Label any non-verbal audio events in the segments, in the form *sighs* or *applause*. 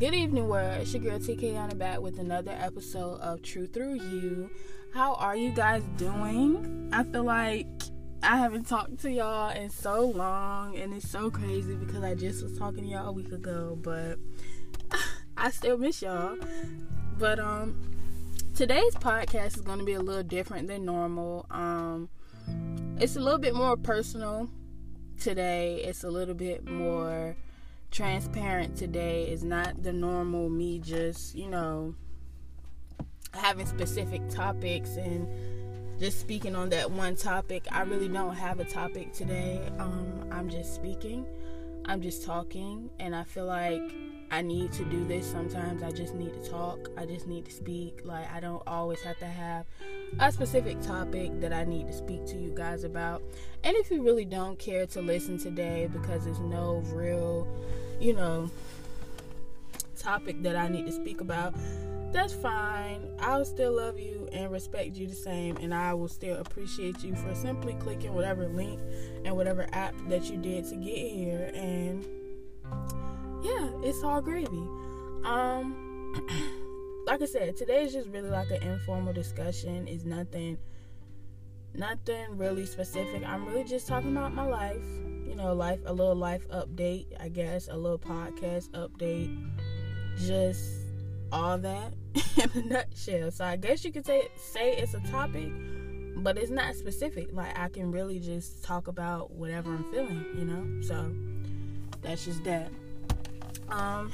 Good evening, world. It's your girl TK on the back with another episode of True Through You. How are you guys doing? I feel like I haven't talked to y'all in so long, and it's so crazy because I just was talking to y'all a week ago, but *sighs* I still miss y'all. But um, today's podcast is going to be a little different than normal. Um, it's a little bit more personal today. It's a little bit more transparent today. It's not the normal me just, you know, having specific topics and just speaking on that one topic. I really don't have a topic today. Um, I'm just speaking. I'm just talking and I feel like I need to do this sometimes. I just need to talk. I just need to speak. Like, I don't always have to have a specific topic that I need to speak to you guys about. And if you really don't care to listen today because there's no real, you know, topic that I need to speak about, that's fine. I'll still love you and respect you the same, and I will still appreciate you for simply clicking whatever link and whatever app that you did to get here. And yeah, it's all gravy. Um, *clears throat* like I said, today is just really like an informal discussion. It's nothing, nothing really specific. I'm really just talking about my life. You know, life, a little life update, I guess, a little podcast update, just all that *laughs* in a nutshell. So I guess you could say say it's a topic, but it's not specific. Like I can really just talk about whatever I'm feeling, you know. So that's just that. Um,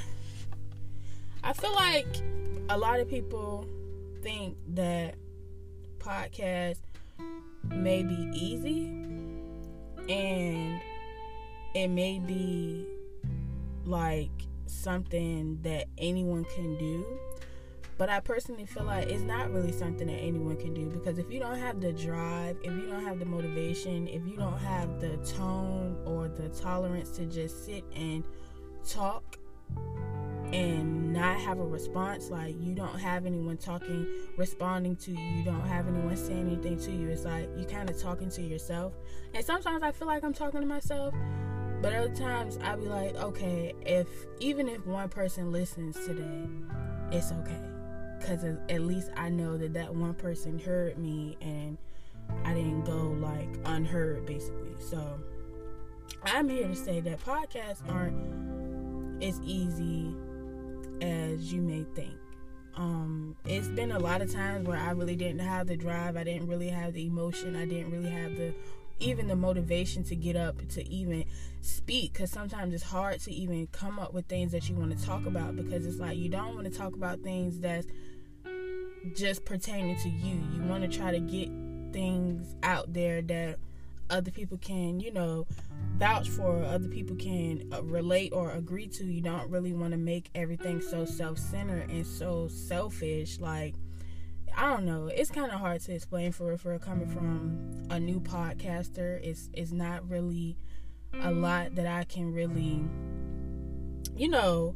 I feel like a lot of people think that podcasts may be easy and it may be like something that anyone can do. But I personally feel like it's not really something that anyone can do because if you don't have the drive, if you don't have the motivation, if you don't have the tone or the tolerance to just sit and talk and not have a response like you don't have anyone talking responding to you you don't have anyone saying anything to you it's like you kind of talking to yourself. And sometimes i feel like i'm talking to myself but other times i'll be like okay if even if one person listens today it's okay. Because at least i know that that one person heard me and i didn't go like unheard basically. So i'm here to say that podcasts aren't as easy as you may think. Um, it's been a lot of times where I really didn't have the drive, I didn't really have the emotion, I didn't really have the even the motivation to get up to even speak because sometimes it's hard to even come up with things that you want to talk about because it's like you don't want to talk about things that's just pertaining to you. You want to try to get things out there that other people can, you know, vouch for, other people can uh, relate or agree to. You don't really want to make everything so self centered and so selfish. Like, I don't know. It's kind of hard to explain for for coming from a new podcaster. It's it's not really a lot that I can really, you know.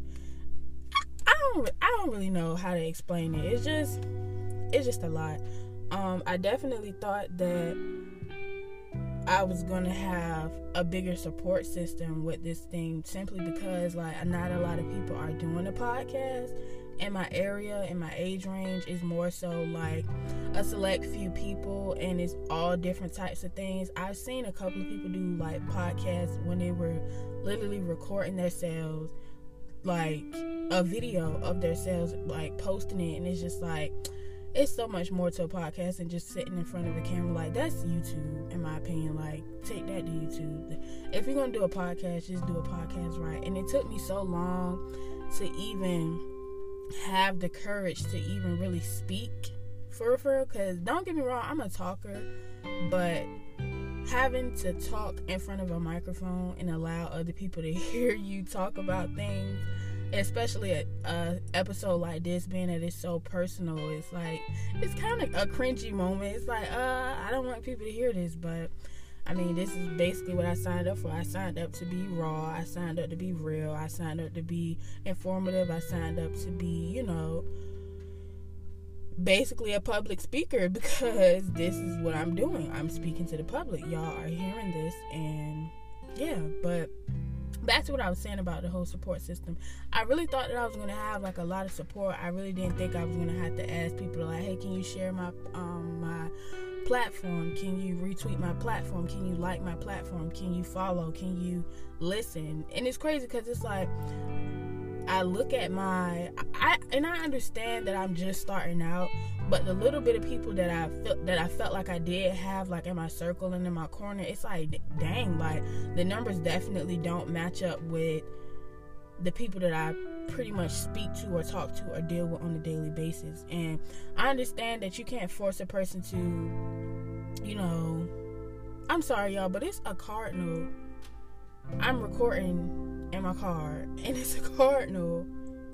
I don't I don't really know how to explain it. It's just it's just a lot. Um, I definitely thought that I was gonna have a bigger support system with this thing simply because like not a lot of people are doing a podcast in my area in my age range. Is more so like a select few people and it's all different types of things. I've seen a couple of people do like podcasts when they were literally recording themselves like a video of themselves like posting it. And it's just like it's so much more to a podcast than just sitting in front of a camera. Like that's YouTube, in my opinion. Like take that to YouTube. If you're gonna do a podcast, just do a podcast right. And it took me so long to even have the courage to even really speak for real. Cause don't get me wrong, I'm a talker, but having to talk in front of a microphone and allow other people to *laughs* hear you talk about things especially a, a, episode like this being that it's so personal it's like it's kind of a cringy moment. It's like uh i don't want people to hear this but i mean this is basically what i signed up for. I signed up to be raw. I signed up to be real. I signed up to be informative. I signed up to be you know basically a public speaker *laughs* because this is what i'm doing. I'm speaking to the public. Y'all are hearing this and yeah but to what I was saying about the whole support system. I really thought that I was gonna have like a lot of support. I really didn't think I was gonna have to ask people like, hey, can you share my um my platform? Can you retweet my platform? Can you like my platform? Can you follow? Can you listen? And it's crazy because it's like I look at my I and I understand that I'm just starting out, but the little bit of people that I felt that I felt like I did have like in my circle and in my corner, it's like dang, like the numbers definitely don't match up with the people that I pretty much speak to or talk to or deal with on a daily basis. And I understand that you can't force a person to, you know, I'm sorry, y'all, but it's a cardinal. I'm recording in my car, *laughs* and it's a cardinal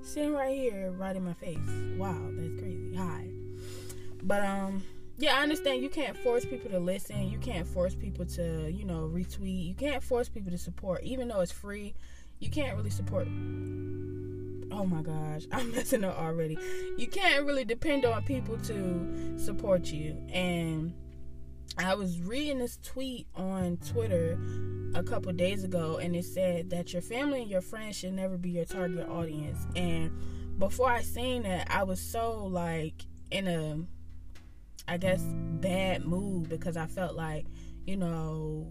sitting right here, right in my face. Wow, that's crazy. Hi. But, um, yeah, I understand you can't force people to listen. You can't force people to, you know, retweet. You can't force people to support, even though it's free you can't really support oh my gosh *laughs* i'm messing up already you can't really depend on people to support you and i was reading this tweet on twitter a couple days ago and it said that your family and your friends should never be your target audience and before i seen that i was so like in a i guess bad mood because i felt like you know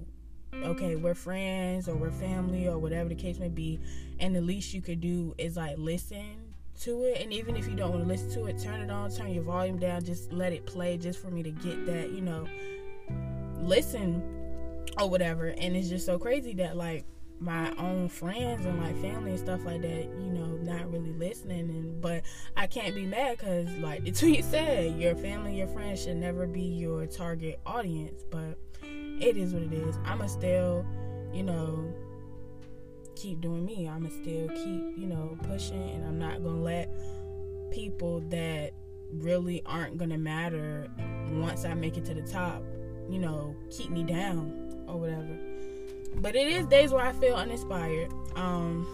okay, we're friends or we're family or whatever the case may be, and the least you could do is like listen to it. And even if you don't want to listen to it, turn it on, turn your volume down, just let it play just for me to get that, you know, listen or whatever. And it's just so crazy that like my own friends and like family and stuff like that, you know, not really listening. And but I can't be mad because like the *laughs* tweet said, your family, your friends should never be your target audience. But it is what it is. I'ma still, you know, keep doing me. I'ma still keep, you know, pushing and I'm not gonna let people that really aren't gonna matter once I make it to the top, you know, keep me down or whatever. But it is days where I feel uninspired. Um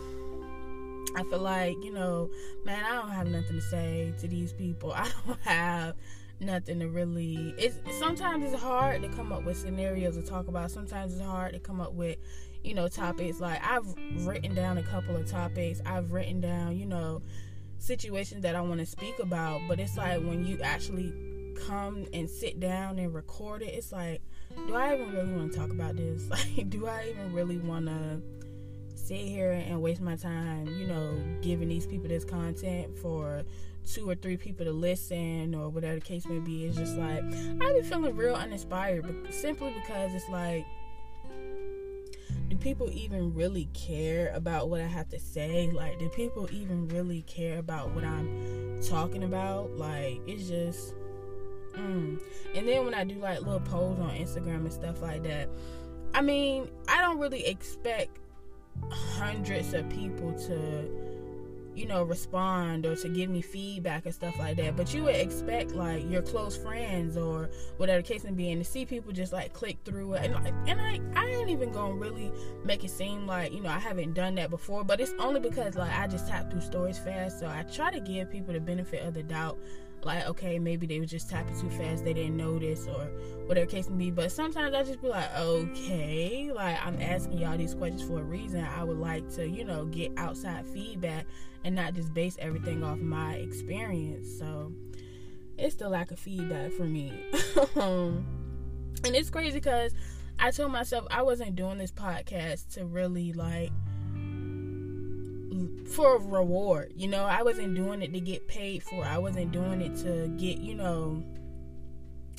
I feel like, you know, man, I don't have nothing to say to these people. *laughs* I don't have nothing to really it's sometimes it's hard to come up with scenarios to talk about sometimes it's hard to come up with you know topics like i've written down a couple of topics i've written down you know situations that i want to speak about but it's like when you actually come and sit down and record it it's like do i even really want to talk about this *laughs* like do i even really want to sit here and waste my time you know giving these people this content for two or three people to listen or whatever the case may be. It's just like I be feeling real uninspired, but simply because it's like, do people even really care about what I have to say? Like, do people even really care about what I'm talking about? Like, it's just. Mm. And then when I do like little polls on Instagram and stuff like that, I mean, I don't really expect hundreds of people to you know, respond or to give me feedback and stuff like that. But you would expect like your close friends or whatever case may be, and to see people just like click through it, and like, and I, I ain't even gonna really make it seem like you know I haven't done that before. But it's only because like I just tap through stories fast, so I try to give people the benefit of the doubt like okay maybe they were just tapping too fast they didn't notice or whatever case may be but sometimes i just be like okay like i'm asking y'all these questions for a reason. I would like to you know get outside feedback and not just base everything off my experience so it's the lack of feedback for me. *laughs* Um, and it's crazy because i told myself i wasn't doing this podcast to really like for a reward. You know, I wasn't doing it to get paid for. I wasn't doing it to get, you know,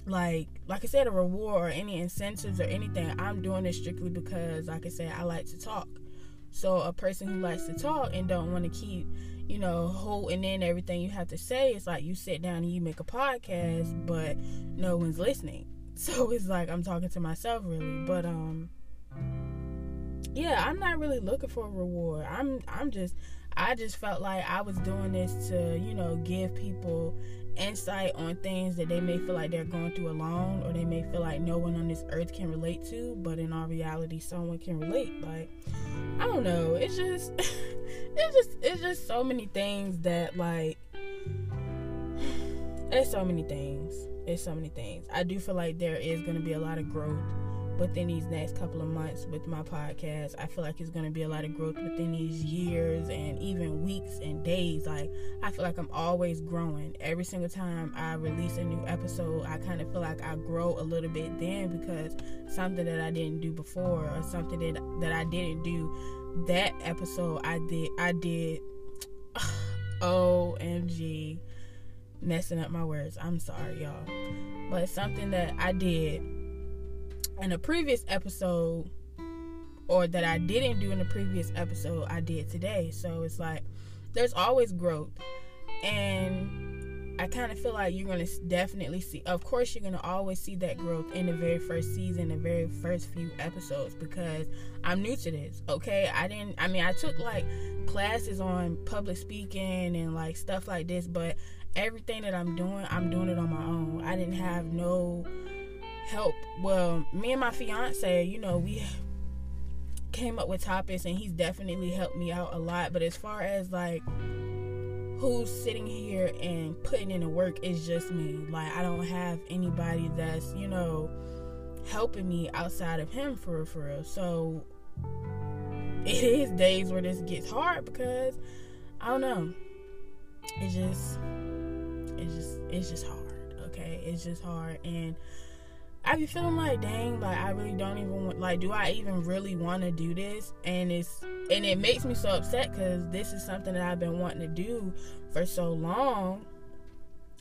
like like I said, a reward or any incentives or anything. I'm doing it strictly because, like I said, I like to talk. So a person who likes to talk and don't want to keep, you know, holding in everything you have to say, it's like you sit down and you make a podcast, but no one's listening. *laughs* So it's like I'm talking to myself really. But um yeah, I'm not really looking for a reward. I'm I'm just I just felt like I was doing this to, you know, give people insight on things that they may feel like they're going through alone or they may feel like no one on this earth can relate to, but in all reality someone can relate. Like I don't know. It's just *laughs* it's just it's just so many things that like *sighs* there's so many things. There's so many things. I do feel like there is gonna be a lot of growth within these next couple of months with my podcast. I feel like it's going to be a lot of growth within these years and even weeks and days. Like, I feel like I'm always growing. Every single time I release a new episode, I kind of feel like I grow a little bit then because something that I didn't do before or something that, that I didn't do that episode, I did, I did, *sighs* OMG, messing up my words. I'm sorry, y'all. But something that I did in a previous episode or that I didn't do in the previous episode, I did today. So it's like there's always growth. And I kind of feel like you're going to definitely see, of course, you're going to always see that growth in the very first season, the very first few episodes, because I'm new to this, okay? I didn't, I mean, I took like classes on public speaking and like stuff like this, but everything that I'm doing, I'm doing it on my own. I didn't have no help. Well, me and my fiance, you know, we came up with topics and he's definitely helped me out a lot. But as far as like who's sitting here and putting in the work, it's just me. Like, I don't have anybody that's, you know, helping me outside of him for for real. So it is days where this gets hard because I don't know. It just it's just it's just hard. Okay, it's just hard, and I be feeling like, dang, like I really don't even want, like, do I even really want to do this? And it's and it makes me so upset because this is something that I've been wanting to do for so long,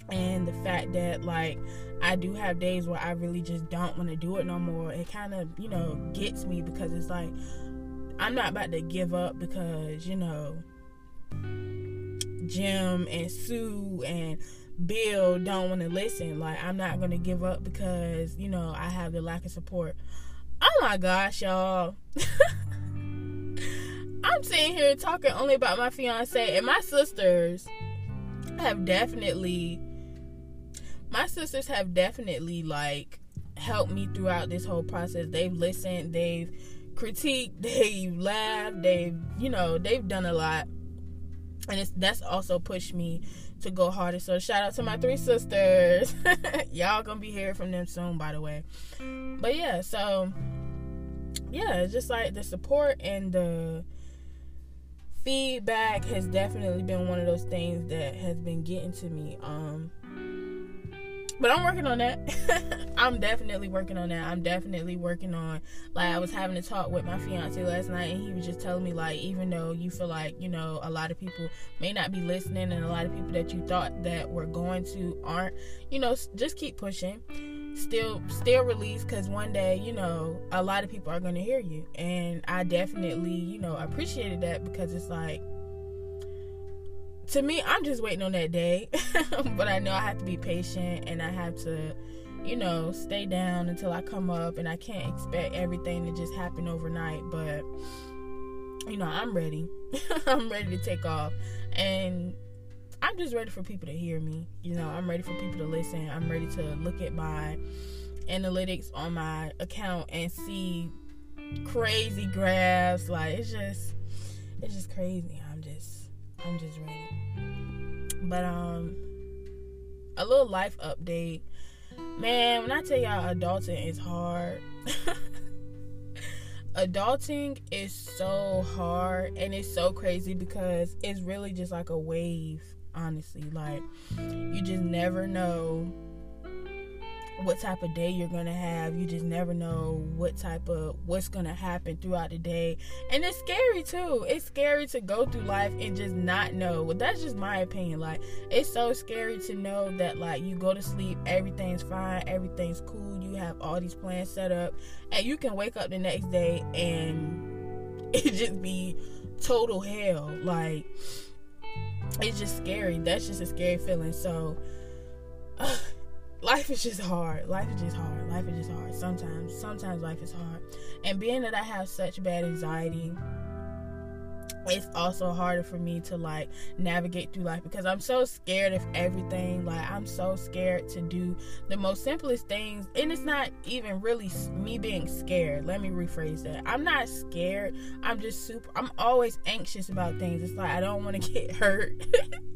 and the fact that like I do have days where I really just don't want to do it no more. It kind of you know gets me because it's like I'm not about to give up because you know Jim and Sue and Bill don't want to listen. Like, I'm not to give up because, you know, I have the lack of support. Oh my gosh, y'all. *laughs* I'm sitting here talking only about my fiance and my sisters have definitely my sisters have definitely like helped me throughout this whole process. They've listened, they've critiqued, *laughs* they've laughed, they've, you know, they've done a lot. And it's that's also pushed me to go harder. So shout out to my three sisters. *laughs* Y'all gonna be hearing from them soon, by the way. But yeah, so yeah, just like the support and the feedback has definitely been one of those things that has been getting to me. Um but I'm working on that. *laughs* I'm definitely working on that. I'm definitely working on like I was having a talk with my fiance last night and he was just telling me like even though you feel like, you know, a lot of people may not be listening and a lot of people that you thought that were going to aren't, you know, just keep pushing. Still still release cuz one day, you know, a lot of people are going to hear you. And I definitely, you know, appreciated that because it's like to me, I'm just waiting on that day. *laughs* but I know I have to be patient and I have to, you know, stay down until I come up and I can't expect everything to just happen overnight. But, you know, I'm ready. *laughs* I'm ready to take off. And I'm just ready for people to hear me. You know, I'm ready for people to listen. I'm ready to look at my analytics on my account and see crazy graphs. Like, it's just, it's just crazy. I'm just, ready. But um a little life update. Man, when I tell y'all adulting is hard. *laughs* adulting is so hard and it's so crazy because it's really just like a wave, honestly. Like you just never know what type of day you're gonna have. You just never know what type of what's gonna happen throughout the day. And it's scary too. It's scary to go through life and just not know. Well, that's just my opinion. Like it's so scary to know that like you go to sleep, everything's fine, everything's cool, you have all these plans set up, and you can wake up the next day and *laughs* it just be total hell. Like it's just scary. That's just a scary feeling. So *sighs* uh, life is just hard. Life is just hard. Life is just hard. Sometimes, sometimes life is hard. And being that I have such bad anxiety, it's also harder for me to like navigate through life because I'm so scared of everything. Like I'm so scared to do the most simplest things, and it's not even really me being scared. Let me rephrase that. I'm not scared. I'm just super. I'm always anxious about things. It's like I don't want to *laughs* get hurt. *laughs*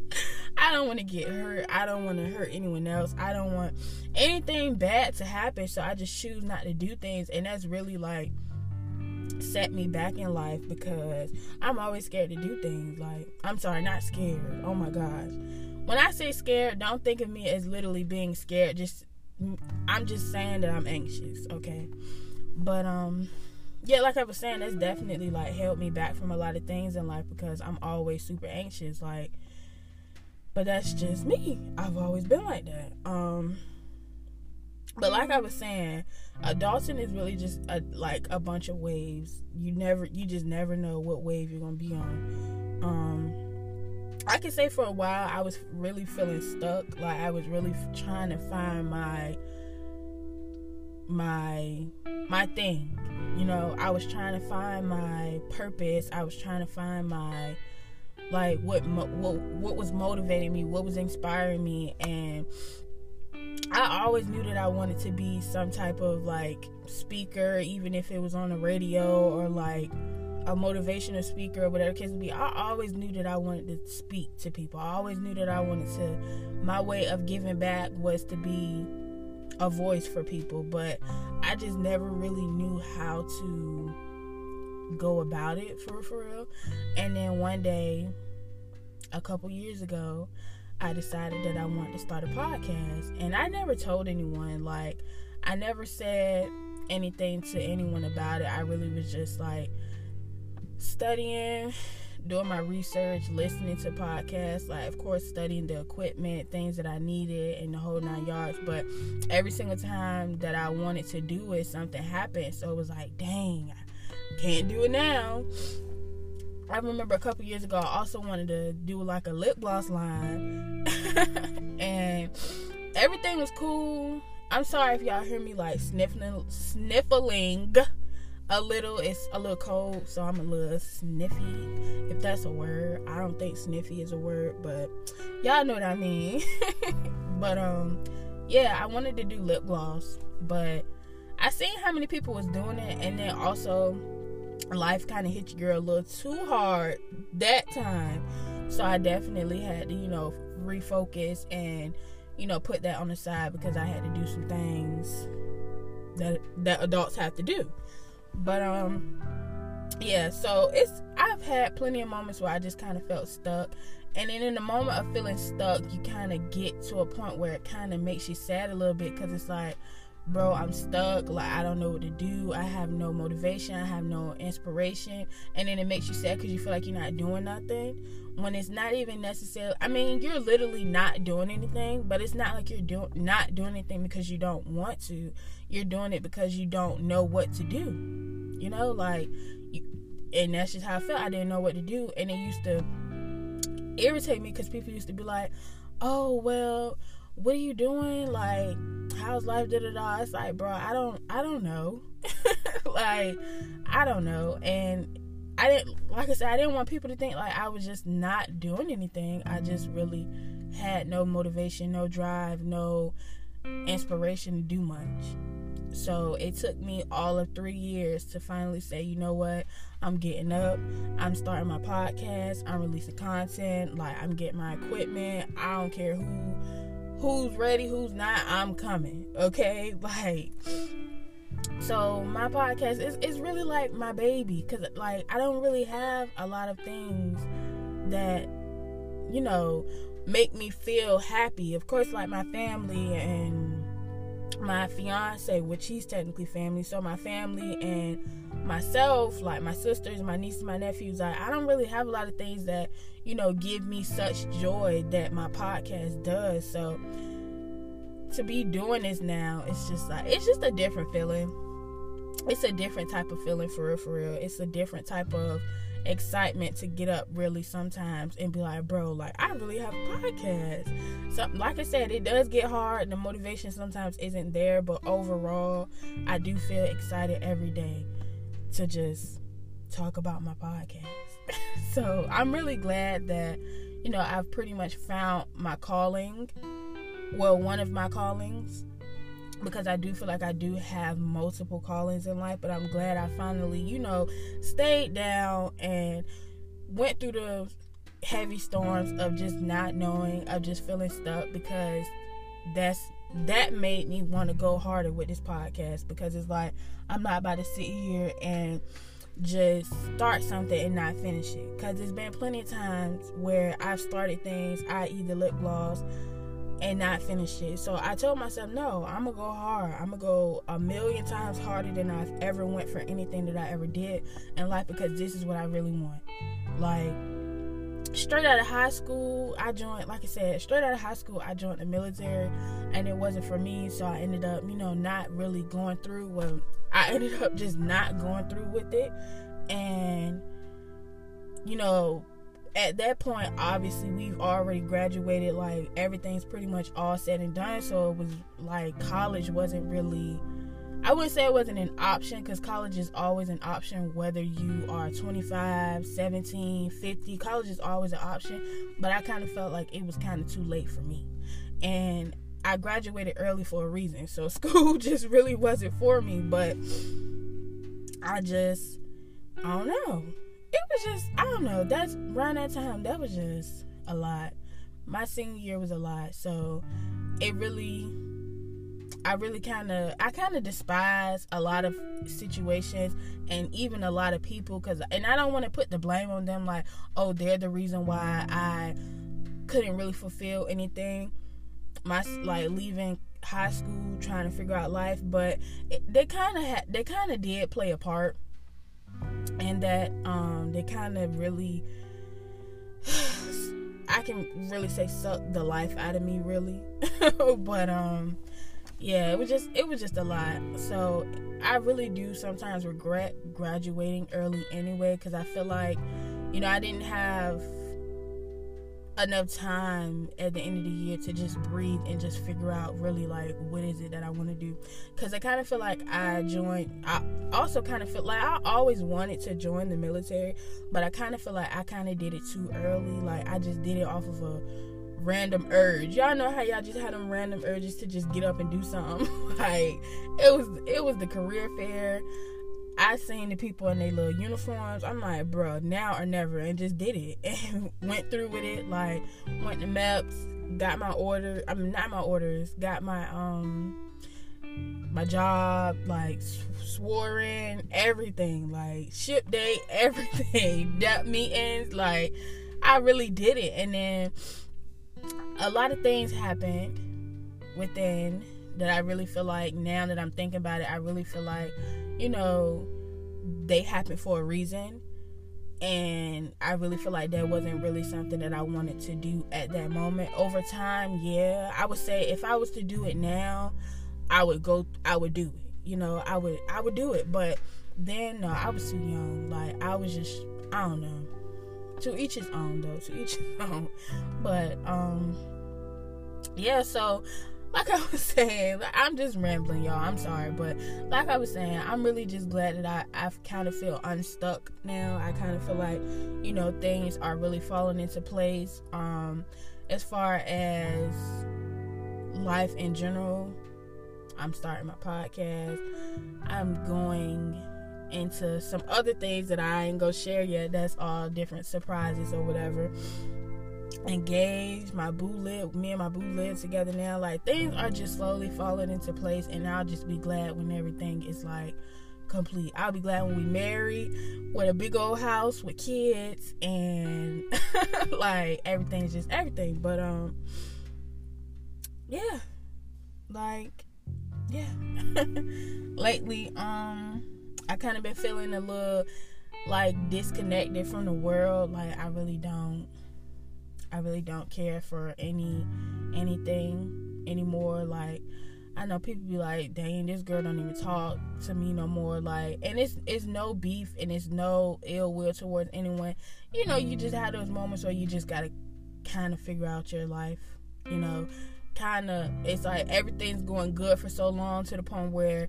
I don't want to get hurt. I don't want to hurt anyone else. I don't want anything bad to happen. So I just choose not to do things. And that's really like set me back in life because I'm always scared to do things. Like, I'm sorry, not scared. Oh my gosh. When I say scared, don't think of me as literally being scared. Just, I'm just saying that I'm anxious, okay? But, um, yeah, like I was saying, that's definitely like held me back from a lot of things in life because I'm always super anxious. Like, but that's just me. I've always been like that. Um, but like I was saying, adulting is really just a, like a bunch of waves. You never, you just never know what wave you're gonna be on. Um, I can say for a while I was really feeling stuck. Like I was really trying to find my my my thing. You know, I was trying to find my purpose. I was trying to find my like what what what was motivating me, what was inspiring me, and I always knew that I wanted to be some type of like speaker, even if it was on the radio or like a motivational speaker or whatever case would be. I always knew that I wanted to speak to people. I always knew that I wanted to. My way of giving back was to be a voice for people, but I just never really knew how to go about it for for real. And then one day, a couple years ago, I decided that I wanted to start a podcast. And I never told anyone, like, I never said anything to anyone about it. I really was just like studying, doing my research, listening to podcasts, like, of course, studying the equipment, things that I needed, and the whole nine yards. But every single time that I wanted to do it, something happened. So it was like, dang, can't do it now. I remember a couple years ago, I also wanted to do like a lip gloss line, *laughs* and everything was cool. I'm sorry if y'all hear me like sniffling, sniffling a little. It's a little cold, so I'm a little sniffy, if that's a word. I don't think sniffy is a word, but y'all know what I mean. *laughs* but um, yeah, I wanted to do lip gloss, but I seen how many people was doing it, and then also life kind of hit your girl a little too hard that time. So I definitely had to, you know, refocus and, you know, put that on the side because I had to do some things that that adults have to do. But um yeah, so it's I've had plenty of moments where I just kind of felt stuck. And then in the moment of feeling stuck, you kind of get to a point where it kind of makes you sad a little bit because it's like, bro, I'm stuck. Like, I don't know what to do. I have no motivation. I have no inspiration. And then it makes you sad because you feel like you're not doing nothing. When it's not even necessary. I mean, you're literally not doing anything, but it's not like you're doing not doing anything because you don't want to. You're doing it because you don't know what to do. You know, like, and that's just how I felt. I didn't know what to do, and it used to irritate me because people used to be like, "Oh, well." What are you doing? Like, how's life? Da da da. It's like, bro, I don't, I don't know. *laughs* like, I don't know. And I didn't, like I said, I didn't want people to think like I was just not doing anything. I just really had no motivation, no drive, no inspiration to do much. So it took me all of three years to finally say, you know what, I'm getting up, I'm starting my podcast, I'm releasing content, like I'm getting my equipment. I don't care who who's ready, who's not, I'm coming. Okay? Like so my podcast is is really like my baby cuz like I don't really have a lot of things that you know make me feel happy. Of course like my family and my fiance, which he's technically family. So my family and myself, like my sisters, my nieces, my nephews, I, I don't really have a lot of things that, you know, give me such joy that my podcast does. So to be doing this now, it's just like it's just a different feeling. It's a different type of feeling for real, for real. It's a different type of excitement to get up really sometimes and be like, bro, like I really have a podcast. So like I said, it does get hard. The motivation sometimes isn't there, but overall, I do feel excited every day to just talk about my podcast. *laughs* so I'm really glad that, you know, I've pretty much found my calling. Well, one of my callings because I do feel like I do have multiple callings in life, but I'm glad I finally, you know, stayed down and went through the heavy storms of just not knowing, of just feeling stuck because that's that made me want to go harder with this podcast because it's like I'm not about to sit here and just start something and not finish it. Because there's been plenty of times where I've started things, I either lip gloss and not finish it. So I told myself, no, I'm gonna go hard. I'm gonna go a million times harder than I've ever went for anything that I ever did in life because this is what I really want. Like straight out of high school, I joined, like I said, straight out of high school, I joined the military, and it wasn't for me. So I ended up, you know, not really going through. Well, I *laughs* ended up just not going through with it, and you know, at that point, obviously, we've already graduated. Like everything's pretty much all said and done. So it was like college wasn't really I wouldn't say it wasn't an option because college is always an option, whether you are 25, 17, 50. College is always an option, but I kind of felt like it was kind of too late for me. And I graduated early for a reason, so *laughs* school just really wasn't for me. But I just, I don't know. It was just, I don't know. That's around that time, that was just a lot. My senior year was a lot, so it really I really kind of I kind of despise a lot of situations and even a lot of people cuz and I don't want to put the blame on them like oh they're the reason why I couldn't really fulfill anything my like leaving high school trying to figure out life but it, they kind of had they kind of did play a part and that um they kind of really *sighs* I can really say suck the life out of me really. *laughs* But um yeah, it was just it was just a lot. So I really do sometimes regret graduating early anyway because I feel like, you know, I didn't have enough time at the end of the year to just breathe and just figure out really like what is it that I want to do because I kind of feel like I joined I also kind of feel like I always wanted to join the military but I kind of feel like I kind of did it too early like I just did it off of a random urge. Y'all know how y'all just had them random urges to just get up and do something. *laughs* like it was it was the career fair. I seen the people in their little uniforms. I'm like, bro, now or never, and just did it *laughs* and went through with it. Like went to MEPS, got my order. I mean, not my orders. Got my um my job. Like swore in everything. Like ship date, *laughs* everything. Dep meetings. Like I really did it, and then a lot of things happened within that I really feel like now that I'm thinking about it, I really feel like, you know, they happened for a reason. And I really feel like that wasn't really something that I wanted to do at that moment. Over time, yeah, I would say if I was to do it now, I would go, I would do it. You know, I would, I would do it. But then, no, I was too young. Like, I was just, I don't know to each his own though to each his *laughs* own but um yeah so like I was *laughs* saying, I'm just rambling, y'all. I'm sorry, but like I was saying, I'm really just glad that I I kind of feel unstuck now. I kind of feel like, you know, things are really falling into place. Um, as far as life in general, I'm starting my podcast. I'm going into some other things that I ain't gonna share yet. That's all different surprises or whatever. Engaged, my boo live, me and my boo live together now. Like things are just slowly falling into place, and I'll just be glad when everything is like complete. I'll be glad when we marry with a big old house with kids and *laughs* like everything's just everything. But um, yeah, like yeah. *laughs* Lately, um I kind of been feeling a little like disconnected from the world. Like I really don't, I really don't care for any anything anymore. Like I know people be like, "Dang, this girl don't even talk to me no more." Like, and it's it's no beef and it's no ill will towards anyone. You know, you just have those moments where you just gotta kind of figure out your life. You know, kind of it's like everything's going good for so long to the point where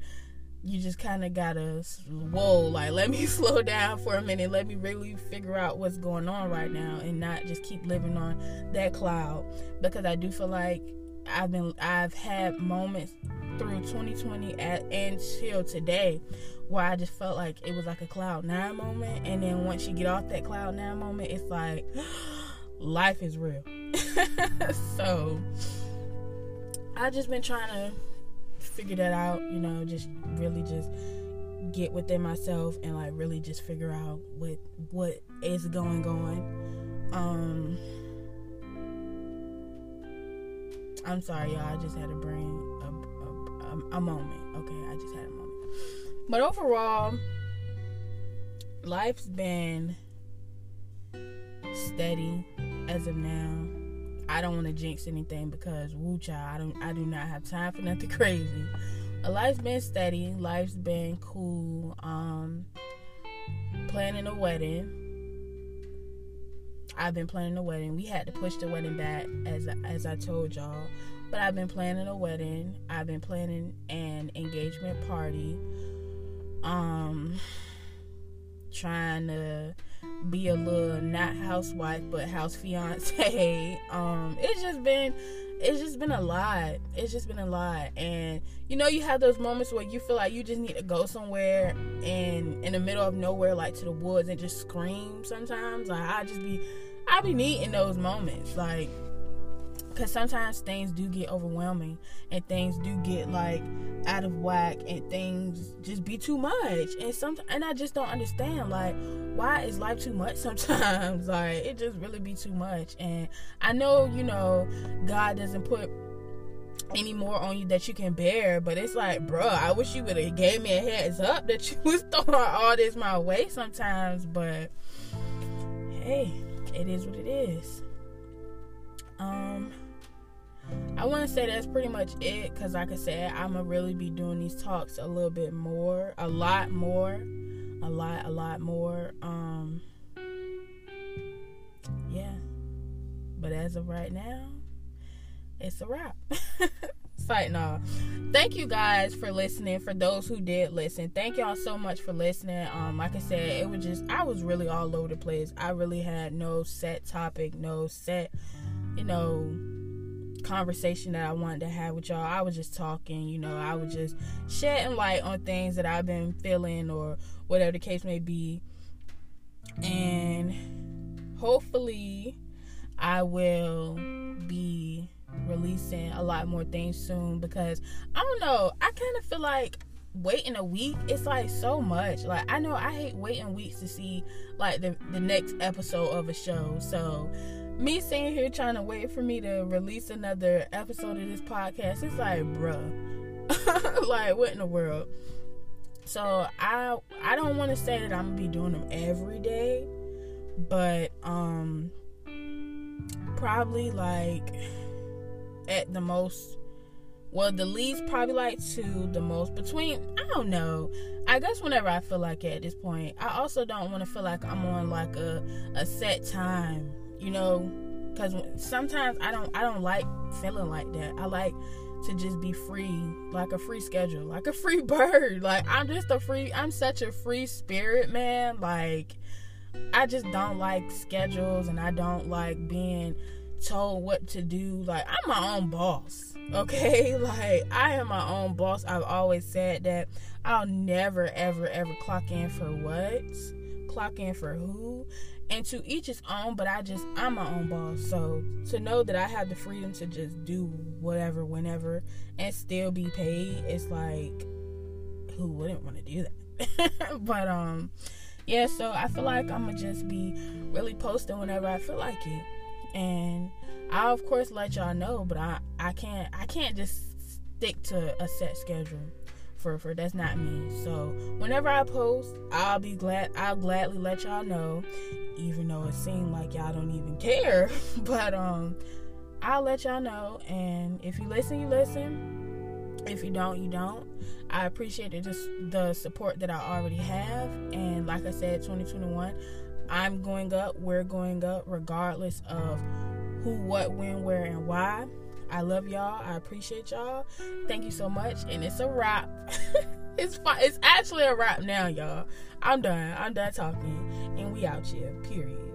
you just kind of gotta whoa like let me *laughs* slow down for a minute. Let me really figure out what's going on right now and not just keep living on that cloud. Because i do feel like i've been i've had moments through 2020 at, until today where i just felt like it was like a cloud nine moment. And then once you get off that cloud nine moment it's like *gasps* life is real. *laughs* so I just been trying to figure that out, you know, just really just get within myself and like really just figure out what what is going on. Um I'm sorry, y'all. I just had to bring a, a, a moment. Okay, I just had a moment. But overall, life's been steady as of now. I don't want to jinx anything because woo child, I don't I do not have time for nothing *laughs* crazy. Life's been steady, life's been cool. Um planning a wedding. I've been planning a wedding. We had to push the wedding back as as I told y'all. But I've been planning a wedding. I've been planning an engagement party. Um *sighs* trying to be a little not housewife but house fiance. *laughs* Um, it's just been it's just been a lot. It's just been a lot. And you know, you have those moments where you feel like you just need to go somewhere and in the middle of nowhere, like to the woods and just scream sometimes. Like I just be I be needing those moments. Like because sometimes things do get overwhelming and things do get like out of whack and things just be too much. And some and I just don't understand like why is life too much *laughs* sometimes? Like it just really be too much. And I know you know God doesn't put any more on you that you can bear but it's like bruh I wish you would have gave me a heads up that *laughs* you was throwing all this my way sometimes but hey it is what it is. Um I want to say that's pretty much it because, like I said, I'm gonna really be doing these talks a little bit more, a lot more, a lot, a lot more. Um, yeah, but as of right now, it's a wrap. *laughs* Fight no. Thank you guys for listening. For those who did listen, thank y'all so much for listening. Um, like I said, it was just I was really all over the place. I really had no set topic, no set, you know conversation that I wanted to have with y'all. I was just talking, you know, I was just shedding light on things that I've been feeling or whatever the case may be. And hopefully, I will be releasing a lot more things soon because I don't know, I kind of feel like waiting a week it's like so much like i know i hate waiting weeks to see like the, the next episode of a show so me sitting here trying to wait for me to release another episode of this podcast, it's like, bruh, *laughs* like what in the world? So I I don't want to say that I'm gonna be doing them every day, but um, probably like at the most well the least probably like two the most between i don't know. I guess whenever i feel like it at this point i also don't want to feel like i'm on like a, a set time you know because sometimes i don't i don't like feeling like that. I like to just be free like a free schedule *laughs* like a free bird. Like i'm just a free i'm such a free spirit man. Like i just don't like schedules and i don't like being told what to do. Like i'm my own boss *laughs* okay? Like i am my own boss. I've always said that. I'll never ever ever clock in for what? Clock in for who and to each his own but i just i'm my own boss. So to know that i have the freedom to just do whatever whenever and still be paid it's like who wouldn't want to do that? *laughs* But um yeah so i feel like i'm gonna just be really posting whenever i feel like it. And i'll of course let y'all know but i i can't i can't just stick to a set schedule for for that's not me. So whenever i post i'll be glad i'll gladly let y'all know even though it seemed like y'all don't even care. *laughs* but um I'll let y'all know and if you listen, you listen. If you don't, you don't. I appreciate just the support that I already have and like I said 2021 I'm going up, we're going up regardless of who, what, when, where and why. I love y'all. I appreciate y'all. Thank you so much and it's a wrap. *laughs* it's fine. It's actually a wrap now, y'all. I'm done. I'm done talking. And we out here. Period.